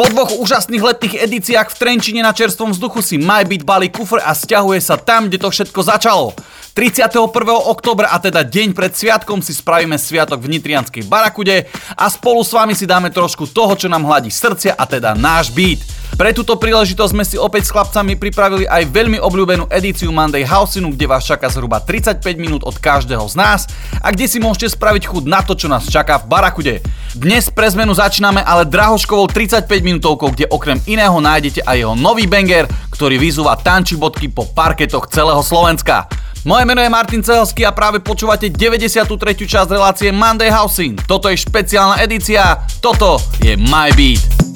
Po dvoch úžasných letných edíciách v Trenčine na čerstvom vzduchu si MyBeat balí kufr a stiahuje sa tam, kde to všetko začalo. 31. oktobra a teda deň pred sviatkom si spravíme sviatok v Nitrianskej Barakude a spolu s vami si dáme trošku toho, čo nám hladí srdcia a teda náš beat. Pre túto príležitosť sme si opäť s chlapcami pripravili aj veľmi obľúbenú edíciu Monday Housinu, kde vás čaká zhruba 35 minút od každého z nás a kde si môžete spraviť chud na to, čo nás čaká v Barakude. Dnes pre zmenu začíname ale Drahoškovou 35 minútovkou, kde okrem iného nájdete aj jeho nový banger, ktorý vyzúva tančibotky po parketoch celého Slovenska. Moje meno je Martin Cehelsky a práve počúvate 93. časť relácie Monday Housing. Toto je špeciálna edícia, toto je My Beat.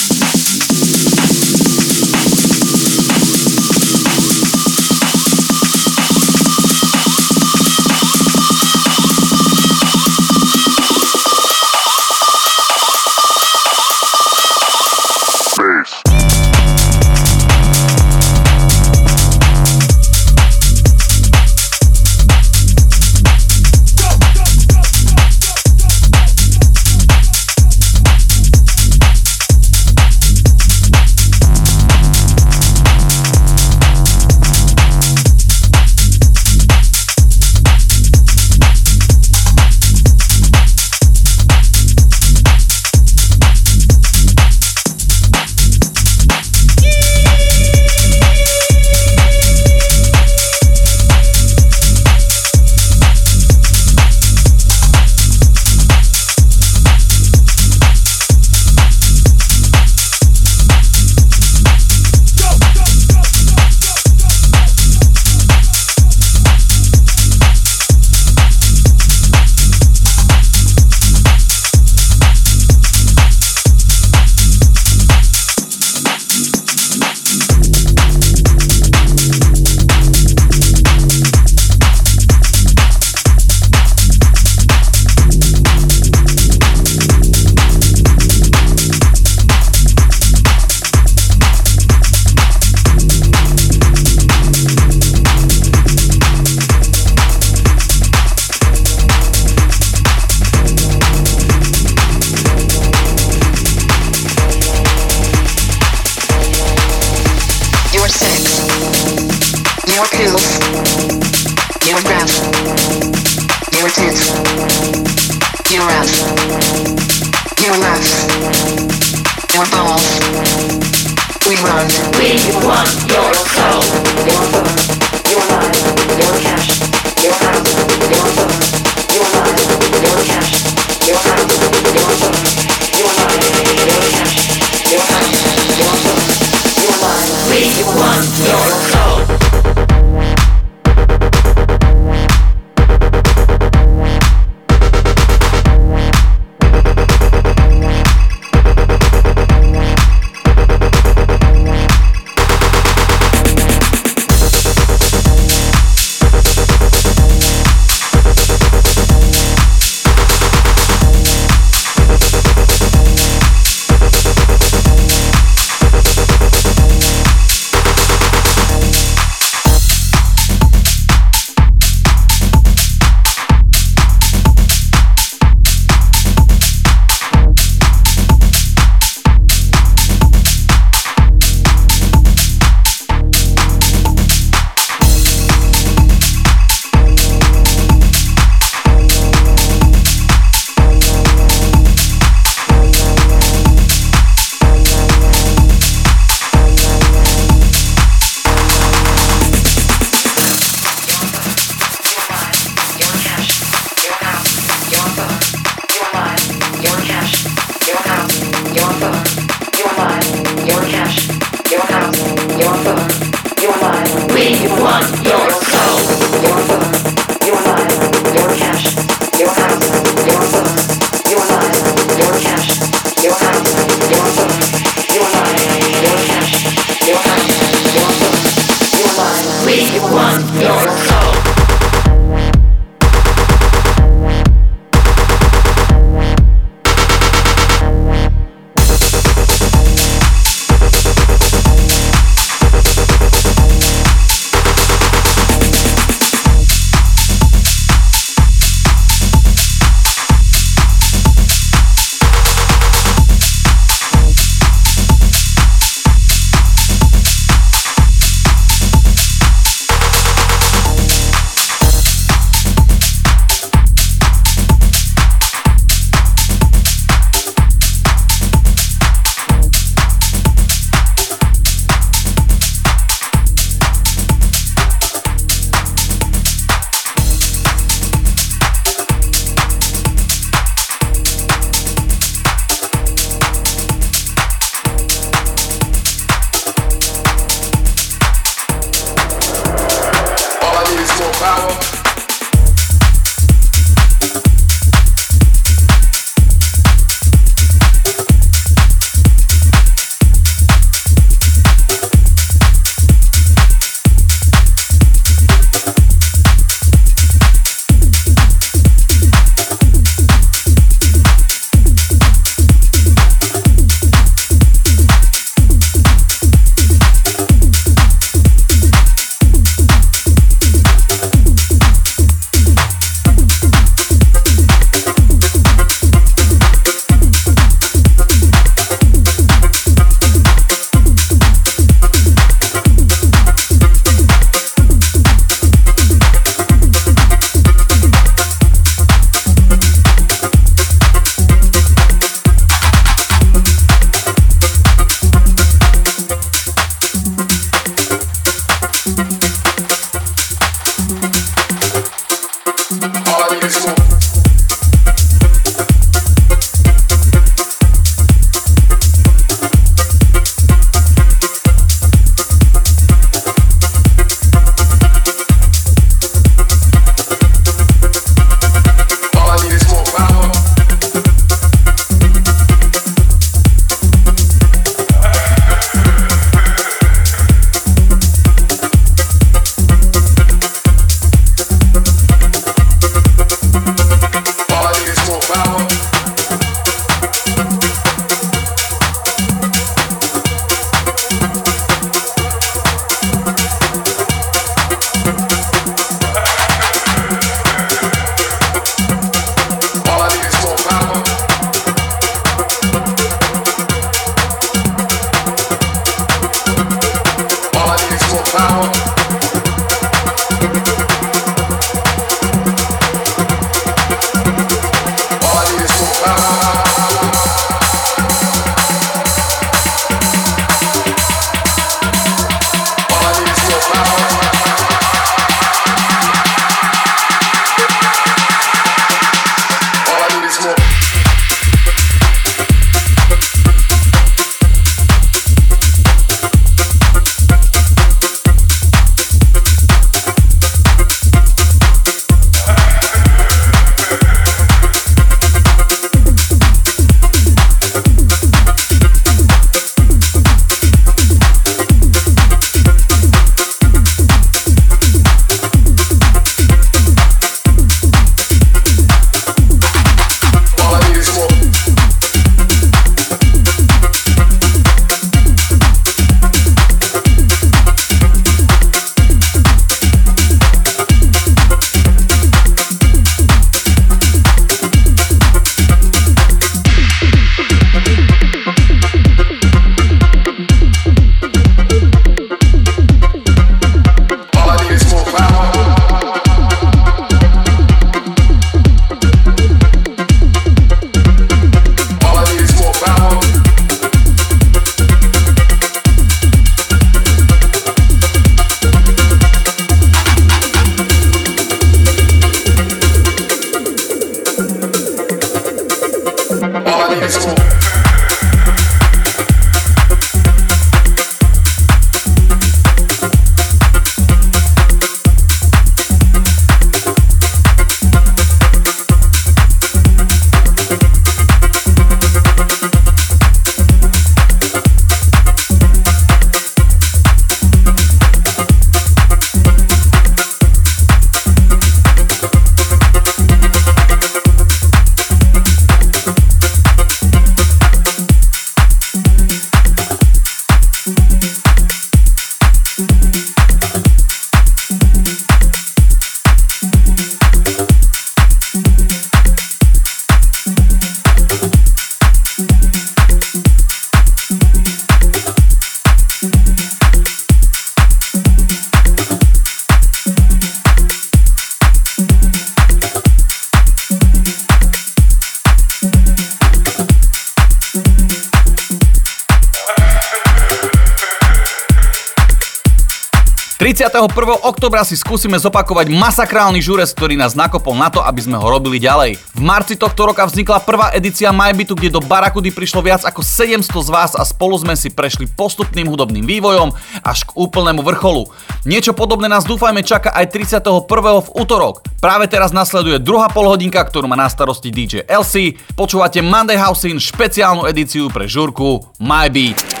31. oktobra si skúsime zopakovať masakrálny žúrez, ktorý nás nakopol na to, aby sme ho robili ďalej. V marci tohto roka vznikla prvá edícia MyBitu, kde do Barakudy prišlo viac ako 700 z vás a spolu sme si prešli postupným hudobným vývojom až k úplnému vrcholu. Niečo podobné nás dúfajme čaká aj 31. v útorok. Práve teraz nasleduje druhá polhodinka, ktorú má na starosti DJ LC. Počúvate Monday House in špeciálnu edíciu pre žurku MyBeat.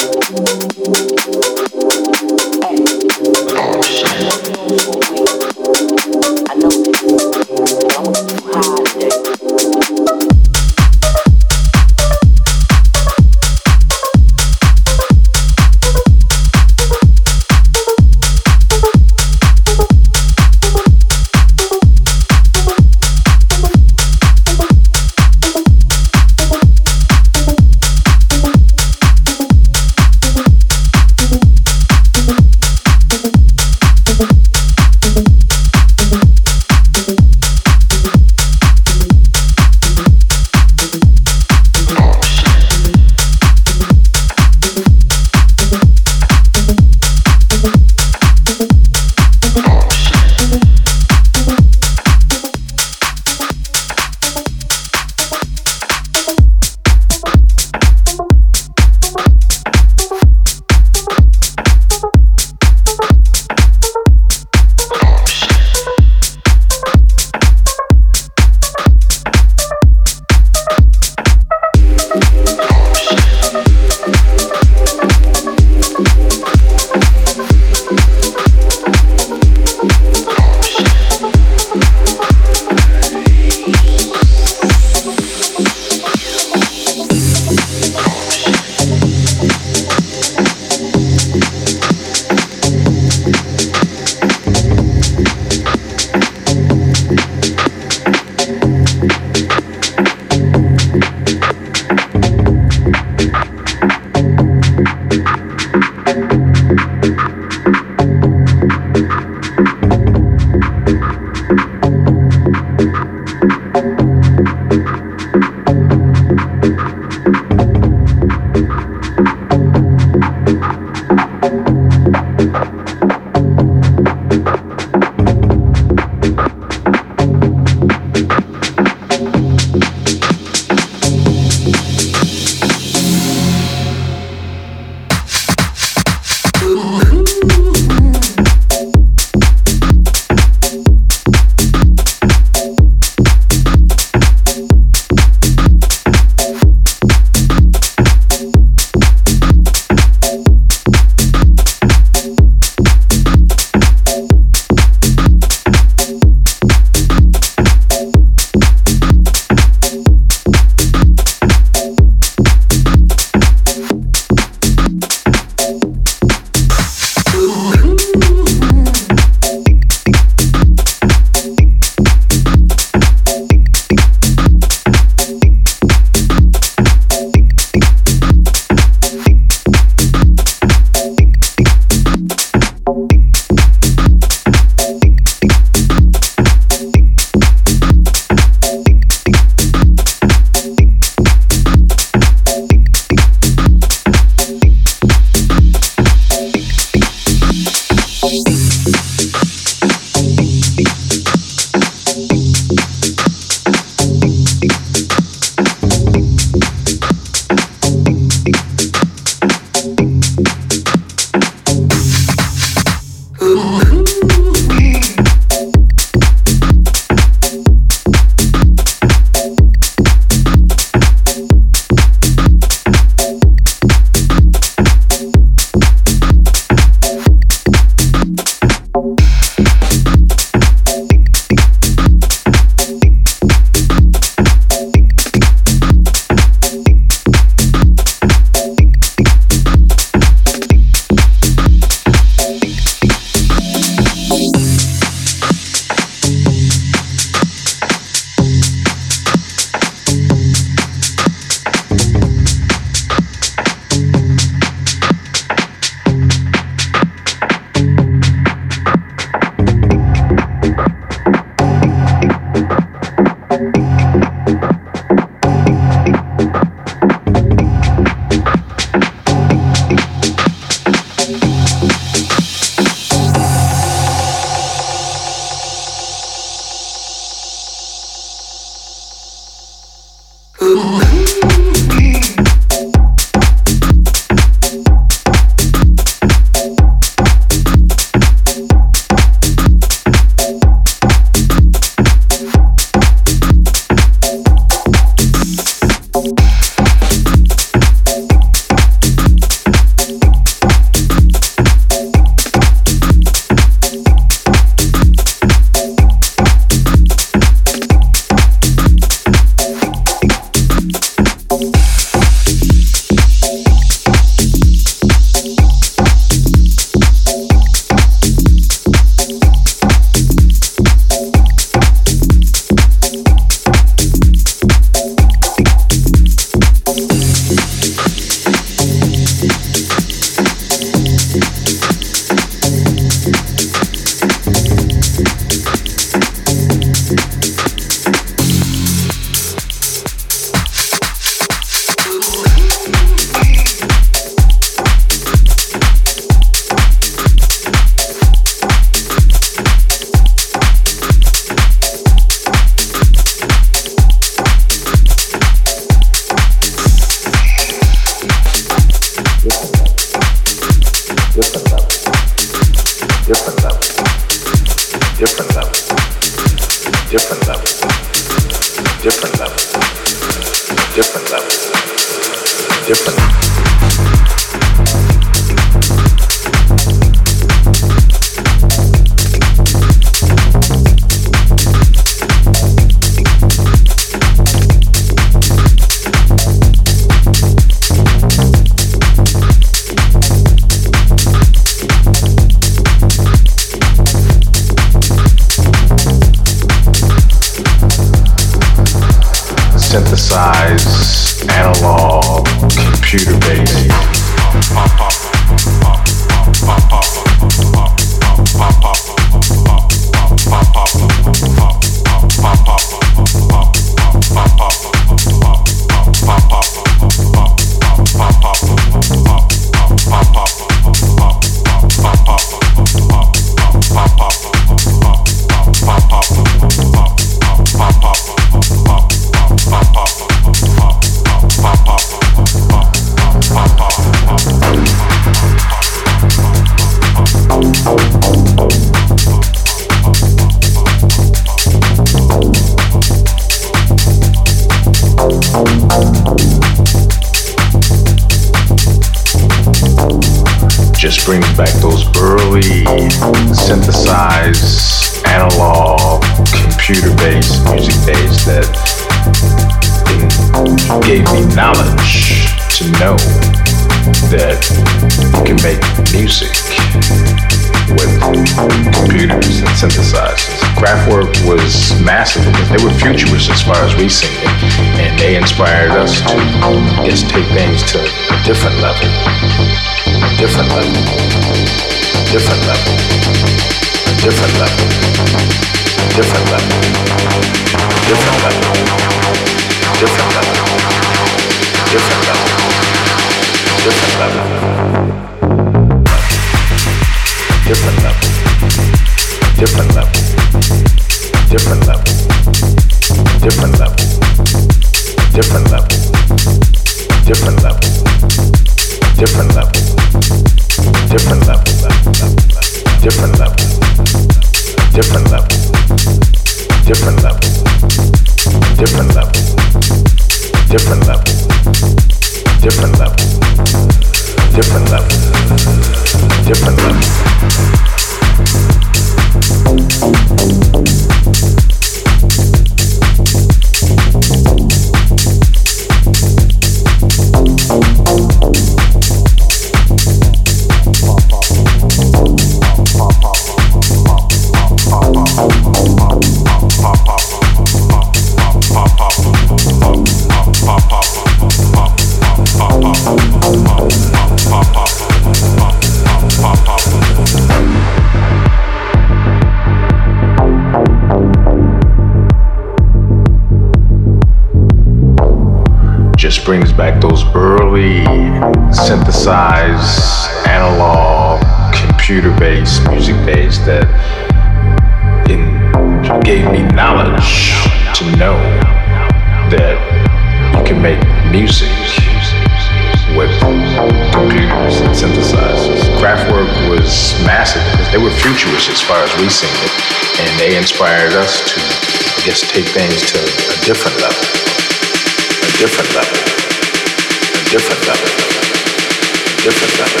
we it, and they inspired us to I guess, take things to a different level, a different level, a different level, a different level,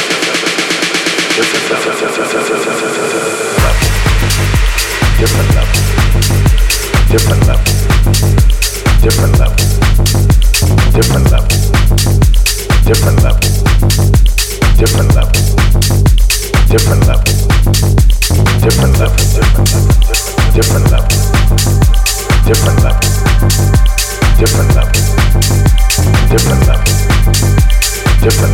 different level, different level, different level, different level, different level, different level, different level, different level different level, different level, different level, different level, different level, different level.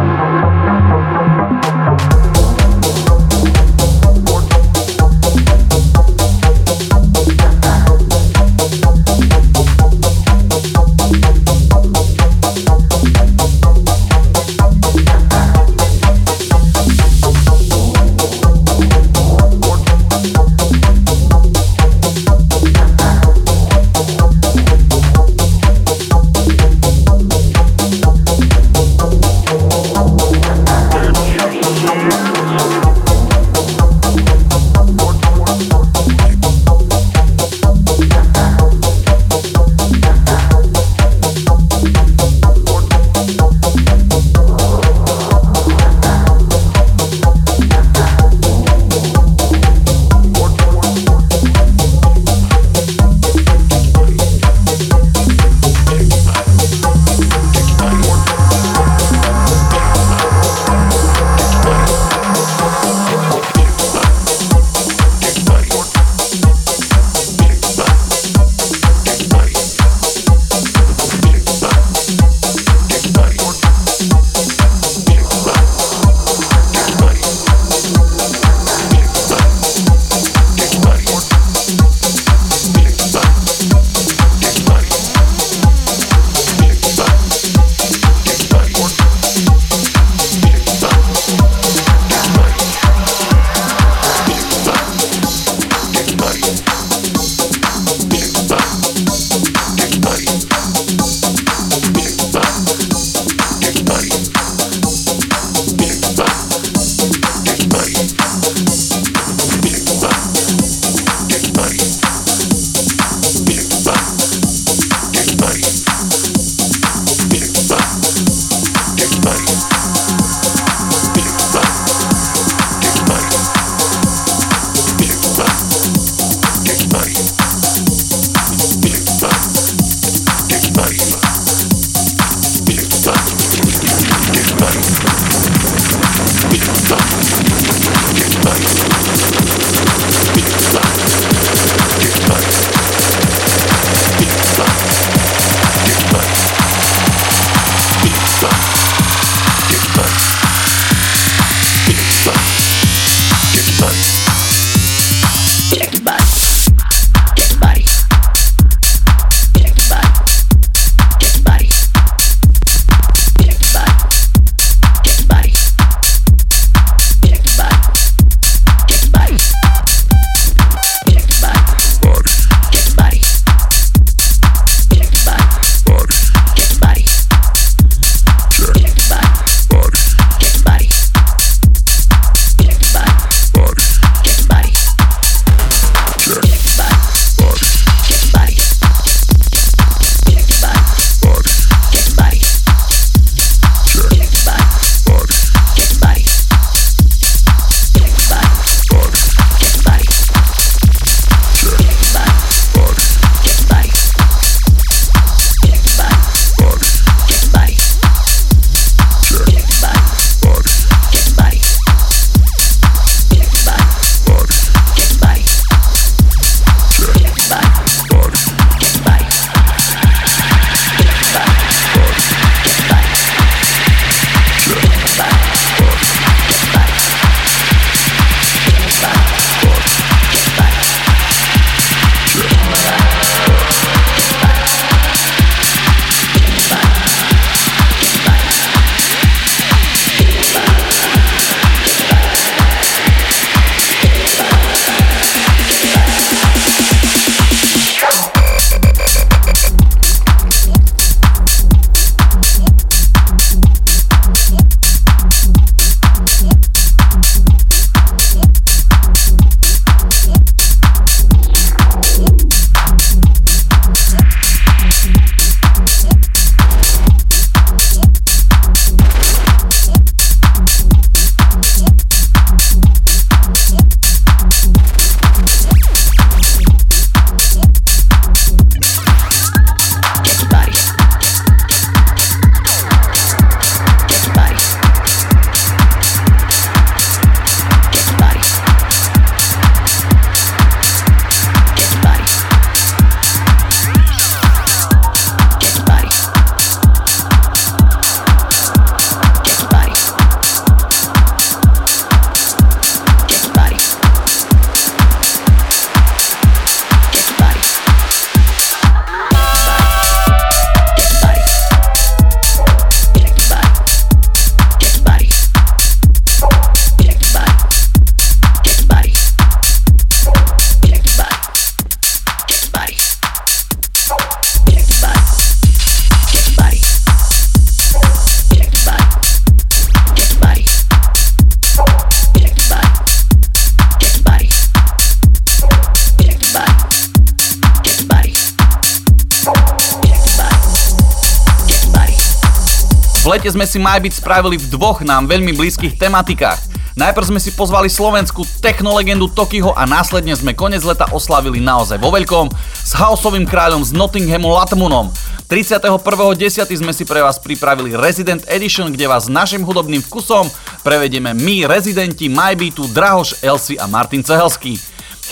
lete sme si MyBit spravili v dvoch nám veľmi blízkych tematikách. Najprv sme si pozvali slovenskú technolegendu Tokiho a následne sme konec leta oslavili naozaj vo veľkom s haosovým kráľom z Nottinghamu Latmunom. 31.10. sme si pre vás pripravili Resident Edition, kde vás našim hudobným vkusom prevedieme my, rezidenti MyBeatu, Drahoš, Elsi a Martin Cehelský.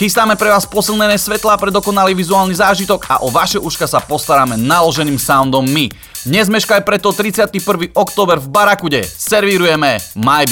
Chystáme pre vás posilnené svetlá pre dokonalý vizuálny zážitok a o vaše uška sa postaráme naloženým soundom my. Nezmeškaj preto 31. október v Barakude. Servírujeme My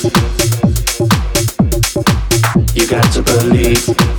You got to believe.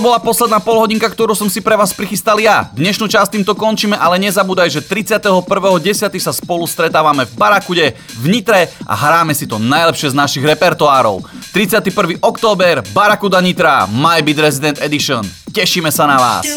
Toto bola posledná polhodinka, ktorú som si pre vás prichystal ja. Dnešnú časť týmto končíme, ale nezabúdaj, že 31.10. sa spolu stretávame v Barakude v Nitre a hráme si to najlepšie z našich repertoárov. 31. október, Barakuda Nitra, My Beat Resident Edition. Tešíme sa na vás.